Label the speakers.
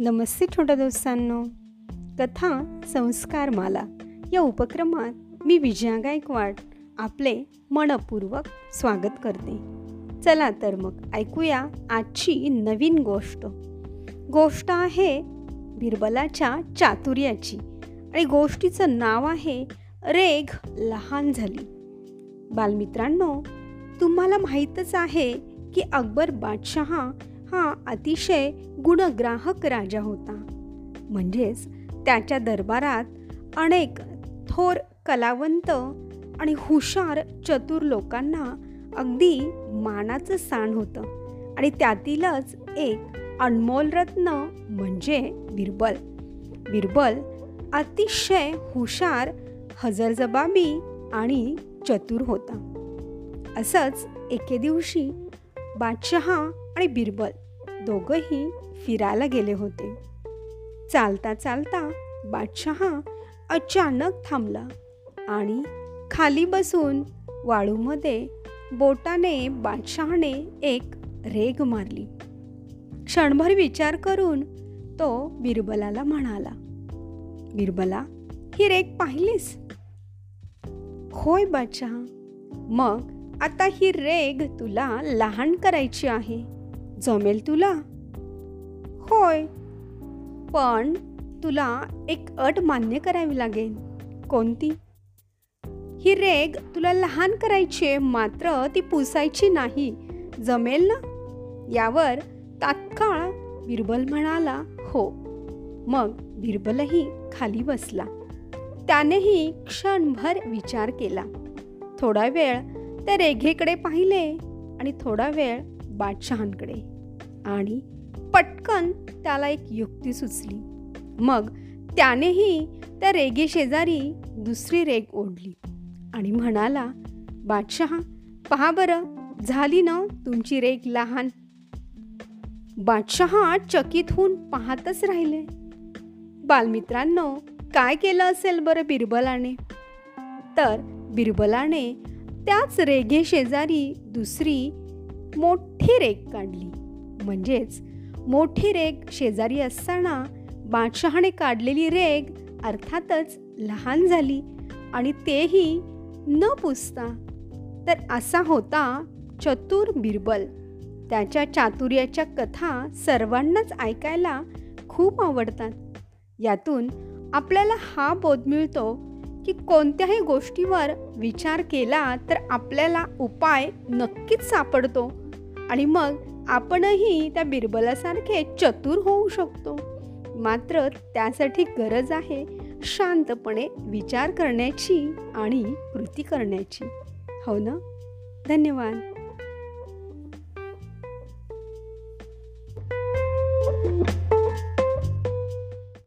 Speaker 1: नमस्ते छोट्या दोस्तांनो. कथा संस्कार माला या उपक्रमात मी विजया गायकवाड आपले मनपूर्वक स्वागत करते. चला तर मग ऐकूया आजची नवीन गोष्ट. गोष्ट आहे बिरबलाच्या चातुर्याची आणि गोष्टीचं नाव आहे रेघ लहान झाली. बालमित्रांनो तुम्हाला माहीतच आहे की अकबर बादशहा हा अतिशय गुणग्राहक राजा होता. म्हणजेच त्याच्या दरबारात अनेक थोर कलावंत आणि हुशार चतुर लोकांना अगदी मानाचं स्थान होतं आणि त्यातीलच एक अनमोल रत्न म्हणजे बिरबल. बिरबल अतिशय हुशार हजरजबाबी आणि चतुर होता. असंच एके दिवशी बादशहा आणि बिरबल दोघंही फिरायला गेले होते. चालता चालता बादशहा अचानक थांबला आणि खाली बसून वाळूमध्ये बोटाने बादशहाने एक रेग मारली. क्षणभर विचार करून तो बिरबलाला म्हणाला बिरबला ही रेग पाहिलीस? होय बादशहा. मग? आता ही रेग तुला लहान करायची आहे. जमेल तुला? होय. पण तुला एक अट मान्य करावी लागेल. कोणती? ही रेग तुला लहान करायची आहे मात्र ती पुसायची नाही. जमेल ना? यावर तात्काळ बिरबल म्हणाला हो. मग बिरबलही खाली बसला. त्यानेही क्षणभर विचार केला. थोडा वेळ त्या रेघेकडे पाहिले आणि थोडा वेळ बादशहांकडे. आणि पटकन त्याला एक युक्ती सुचली. मग त्यानेही त्या रेगे शेजारी दुसरी रेग ओढली आणि म्हणाला बादशहा पहा बरं झाली ना तुमची रेग लहान? बादशहा चकित होऊन पाहतच राहिले. बालमित्रांनो काय केलं असेल बरं बिरबलाने? तर बिरबलाने त्याच रेघे शेजारी दुसरी मोठी रेख काढली. म्हणजेच मोठी रेख शेजारी असताना बादशहाने काढलेली रेग अर्थातच लहान झाली आणि तेही न पुसता. तर असा होता चतुर बिरबल. त्याच्या चातुर्याच्या कथा सर्वांनाच ऐकायला खूप आवडतात. यातून आपल्याला हा बोध मिळतो की कोणत्याही गोष्टीवर विचार केला तर आपल्याला उपाय नक्कीच सापडतो. आणि मग आपणही त्या बिरबलासारखे चतुर होऊ शकतो. मात्र त्यासाठी गरज आहे शांतपणे विचार करण्याची आणि कृती करण्याची. हो ना? धन्यवाद.